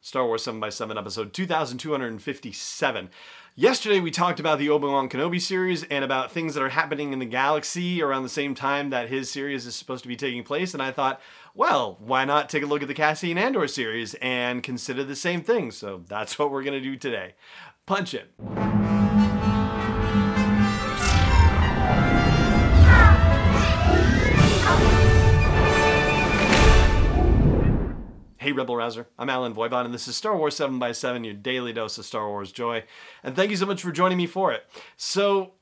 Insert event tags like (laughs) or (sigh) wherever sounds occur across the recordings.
Star Wars 7x7 episode 2257. Yesterday we talked about the Obi-Wan Kenobi series and about things that are happening in the galaxy around the same time that his series is supposed to be taking place and I thought, well, why not take a look at the Cassian Andor series and consider the same thing? So that's what we're going to do today. Punch it. Hey Rebel Rouser, I'm Allen Voivod, and this is Star Wars 7x7, your daily dose of Star Wars joy. And thank you so much for joining me for it. So,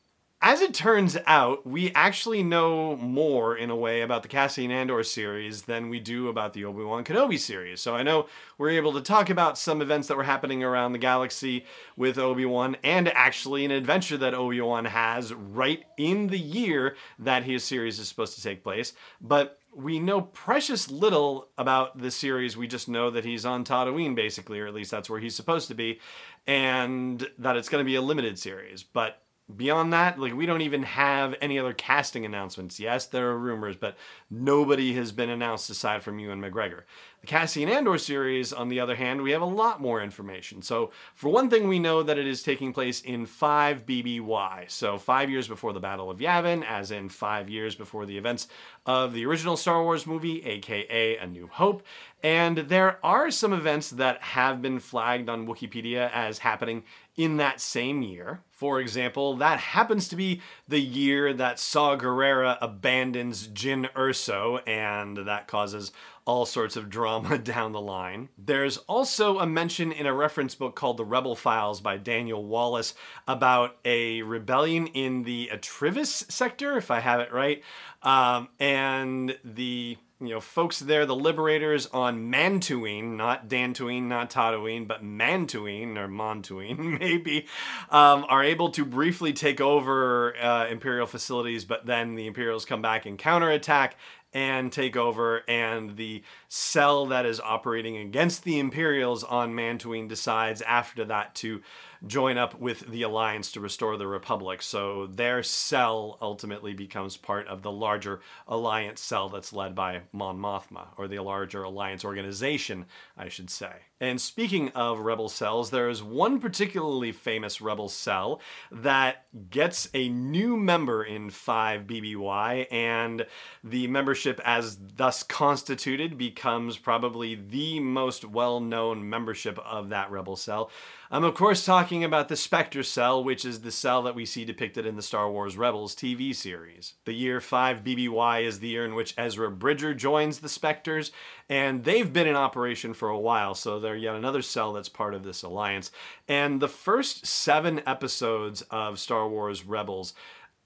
as it turns out, we actually know more in a way about the Cassian Andor series than we do about the Obi Wan Kenobi series. So I know we're able to talk about some events that were happening around the galaxy with Obi Wan, and actually an adventure that Obi Wan has right in the year that his series is supposed to take place. But we know precious little about the series. We just know that he's on Tatooine, basically, or at least that's where he's supposed to be, and that it's going to be a limited series. But beyond that, like we don't even have any other casting announcements. Yes, there are rumors, but nobody has been announced aside from Ewan McGregor. The Cassian Andor series, on the other hand, we have a lot more information. So, for one thing, we know that it is taking place in 5 BBY, so five years before the Battle of Yavin, as in five years before the events of the original Star Wars movie, aka A New Hope. And there are some events that have been flagged on Wikipedia as happening in that same year. For example, that happens to be the year that Saw Gerrera abandons Jyn Erso, and that causes all sorts of drama (laughs) down the line. There's also a mention in a reference book called The Rebel Files by Daniel Wallace about a rebellion in the Atrivis sector, if I have it right, um, and the you know, folks there, the liberators on Mantooine, not Dantooine, not Tatooine, but Mantooine or Montuine, (laughs) maybe, um, are able to briefly take over uh, Imperial facilities, but then the Imperials come back and counterattack and take over, and the cell that is operating against the Imperials on Mantooine decides after that to join up with the Alliance to restore the Republic. So their cell ultimately becomes part of the larger Alliance cell that's led by Mon Mothma, or the larger Alliance organization, I should say. And speaking of rebel cells, there is one particularly famous rebel cell that gets a new member in 5 BBY, and the membership, as thus constituted, becomes probably the most well known membership of that rebel cell. I'm, of course, talking about the Spectre cell, which is the cell that we see depicted in the Star Wars Rebels TV series. The year 5 BBY is the year in which Ezra Bridger joins the Spectres, and they've been in operation for a while, so they're yet another cell that's part of this alliance. And the first seven episodes of Star Wars Rebels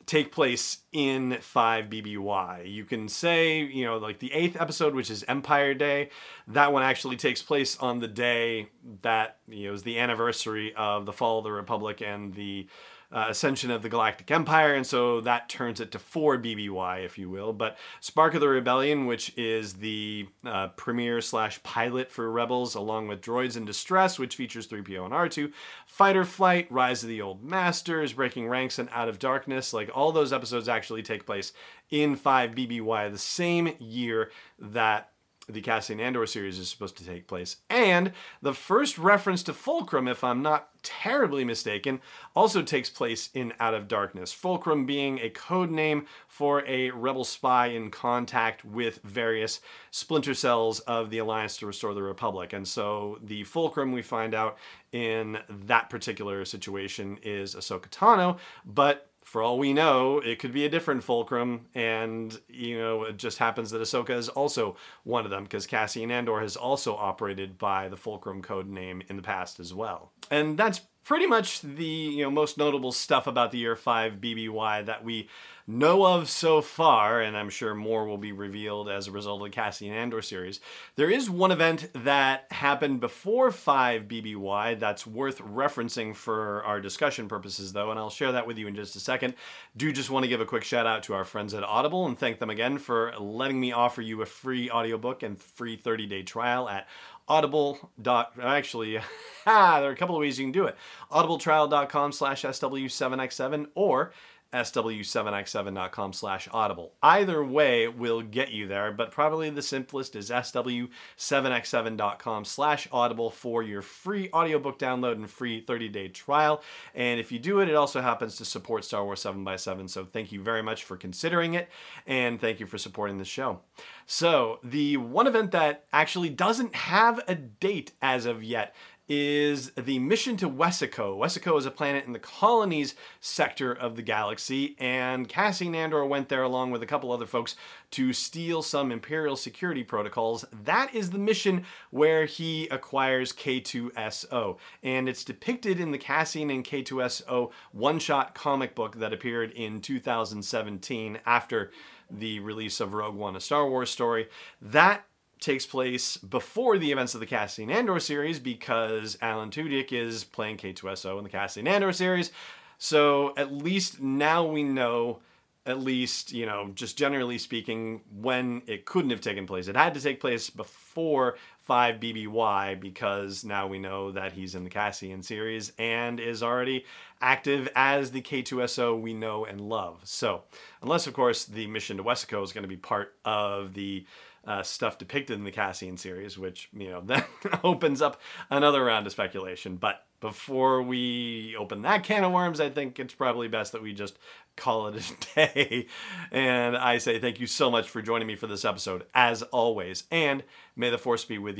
take place in 5 BBY. You can say, you know, like the eighth episode, which is Empire Day, that one actually takes place on the day that, you know, is the anniversary of the fall of the Republic and the uh, ascension of the Galactic Empire, and so that turns it to 4 BBY, if you will. But Spark of the Rebellion, which is the uh, premiere slash pilot for Rebels, along with Droids in Distress, which features 3PO and R2, Fighter Flight, Rise of the Old Masters, Breaking Ranks, and Out of Darkness, like all those episodes actually take place in 5 BBY, the same year that the Cassian Andor series is supposed to take place. And the first reference to Fulcrum, if I'm not terribly mistaken, also takes place in Out of Darkness. Fulcrum being a code name for a rebel spy in contact with various splinter cells of the Alliance to Restore the Republic. And so the Fulcrum we find out in that particular situation is Ahsoka Tano, but for all we know, it could be a different fulcrum, and you know, it just happens that Ahsoka is also one of them because Cassian Andor has also operated by the fulcrum code name in the past as well. And that's pretty much the you know most notable stuff about the year 5 BBY that we know of so far, and I'm sure more will be revealed as a result of the Cassian Andor series, there is one event that happened before 5 BBY that's worth referencing for our discussion purposes, though, and I'll share that with you in just a second. Do just want to give a quick shout out to our friends at Audible and thank them again for letting me offer you a free audiobook and free 30 day trial at audible dot actually ah, (laughs) there are a couple of ways you can do it audibletrial.com slash sw7x7 or sw7x7.com slash audible. Either way will get you there, but probably the simplest is sw7x7.com slash audible for your free audiobook download and free 30-day trial. And if you do it, it also happens to support Star Wars 7x7, so thank you very much for considering it, and thank you for supporting the show. So, the one event that actually doesn't have a date as of yet is the mission to Wecacoe. Wecacoe is a planet in the colonies sector of the galaxy, and Cassian Andor went there along with a couple other folks to steal some Imperial security protocols. That is the mission where he acquires K2SO, and it's depicted in the Cassian and K2SO one shot comic book that appeared in 2017 after the release of Rogue One, a Star Wars story. That takes place before the events of the Cassian Andor series because Alan Tudyk is playing K2SO in the Cassian Andor series. So at least now we know, at least, you know, just generally speaking, when it couldn't have taken place. It had to take place before 5 BBY because now we know that he's in the Cassian series and is already active as the K2SO we know and love. So, unless, of course, the mission to Wecacoe is going to be part of the uh, stuff depicted in the Cassian series, which you know (laughs) then opens up another round of speculation. But before we open that can of worms, I think it's probably best that we just call it a (laughs) day. And I say thank you so much for joining me for this episode, as always. And may the force be with you